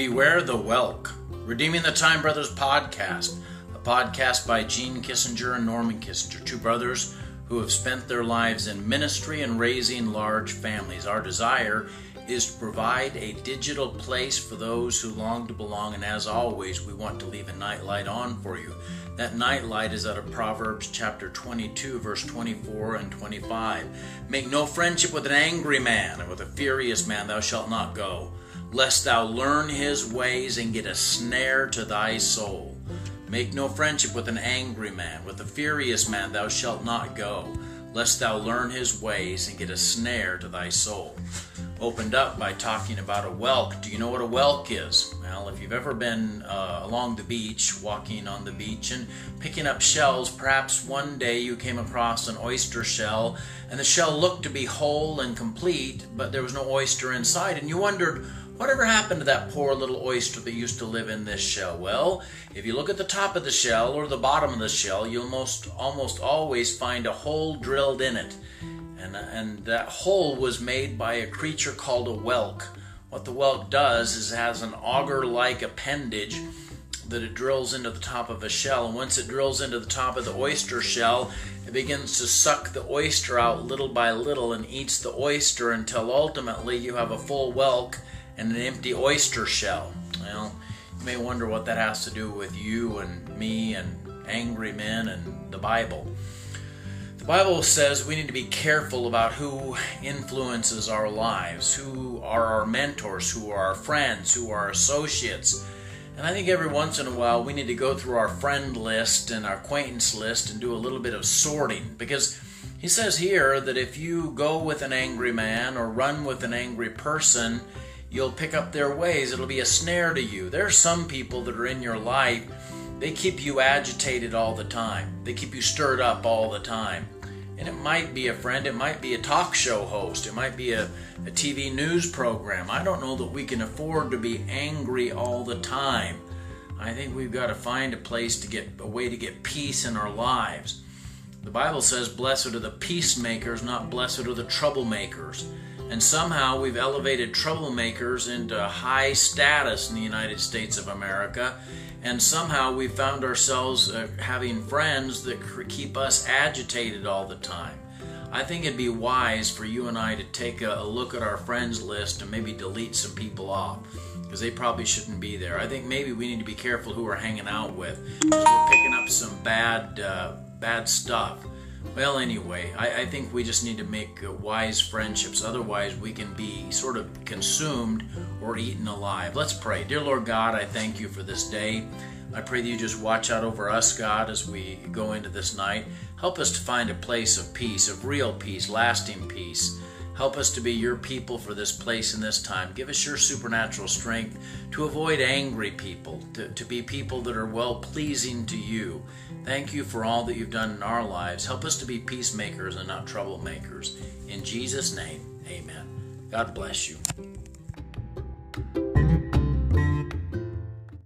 Beware the Whelk, Redeeming the Time Brothers podcast, a podcast by Gene Kissinger and Norman Kissinger, two brothers who have spent their lives in ministry and raising large families. Our desire is to provide a digital place for those who long to belong, and as always, we want to leave a nightlight on for you. That nightlight is out of Proverbs chapter 22, verse 24 and 25. Make no friendship with an angry man, and with a furious man thou shalt not go, lest thou learn his ways and get a snare to thy soul. Make no friendship with an angry man, with a furious man thou shalt not go, lest thou learn his ways and get a snare to thy soul opened up by talking about a whelk. Do you know what a whelk is? Well, if you've ever been uh, along the beach, walking on the beach and picking up shells, perhaps one day you came across an oyster shell and the shell looked to be whole and complete, but there was no oyster inside, and you wondered, Whatever happened to that poor little oyster that used to live in this shell? Well, if you look at the top of the shell or the bottom of the shell, you'll most almost always find a hole drilled in it. And, and that hole was made by a creature called a whelk. What the whelk does is it has an auger like appendage that it drills into the top of a shell. And once it drills into the top of the oyster shell, it begins to suck the oyster out little by little and eats the oyster until ultimately you have a full whelk and an empty oyster shell. Well, you may wonder what that has to do with you and me and angry men and the Bible. The Bible says we need to be careful about who influences our lives, who are our mentors, who are our friends, who are our associates. And I think every once in a while we need to go through our friend list and our acquaintance list and do a little bit of sorting because he says here that if you go with an angry man or run with an angry person, you'll pick up their ways. It'll be a snare to you. There are some people that are in your life they keep you agitated all the time. They keep you stirred up all the time. And it might be a friend, it might be a talk show host, it might be a, a TV news program. I don't know that we can afford to be angry all the time. I think we've got to find a place to get a way to get peace in our lives. The Bible says, Blessed are the peacemakers, not blessed are the troublemakers. And somehow we've elevated troublemakers into high status in the United States of America and somehow we found ourselves uh, having friends that keep us agitated all the time. I think it'd be wise for you and I to take a, a look at our friends list and maybe delete some people off because they probably shouldn't be there. I think maybe we need to be careful who we're hanging out with because we're picking up some bad, uh, bad stuff. Well, anyway, I, I, think we just need to make uh, wise friendships. Otherwise, we can be sort of consumed or eaten alive. Let's pray. Dear Lord God, I thank you for this day. I pray that you just watch out over us, God, as we go into this night. Help us to find a place of peace, of real peace, lasting peace. Help us to be your people for this place and this time. Give us your supernatural strength to avoid angry people, to, to be people that are well pleasing to you. Thank you for all that you've done in our lives. Help us to be peacemakers and not troublemakers. In Jesus' name, amen. God bless you.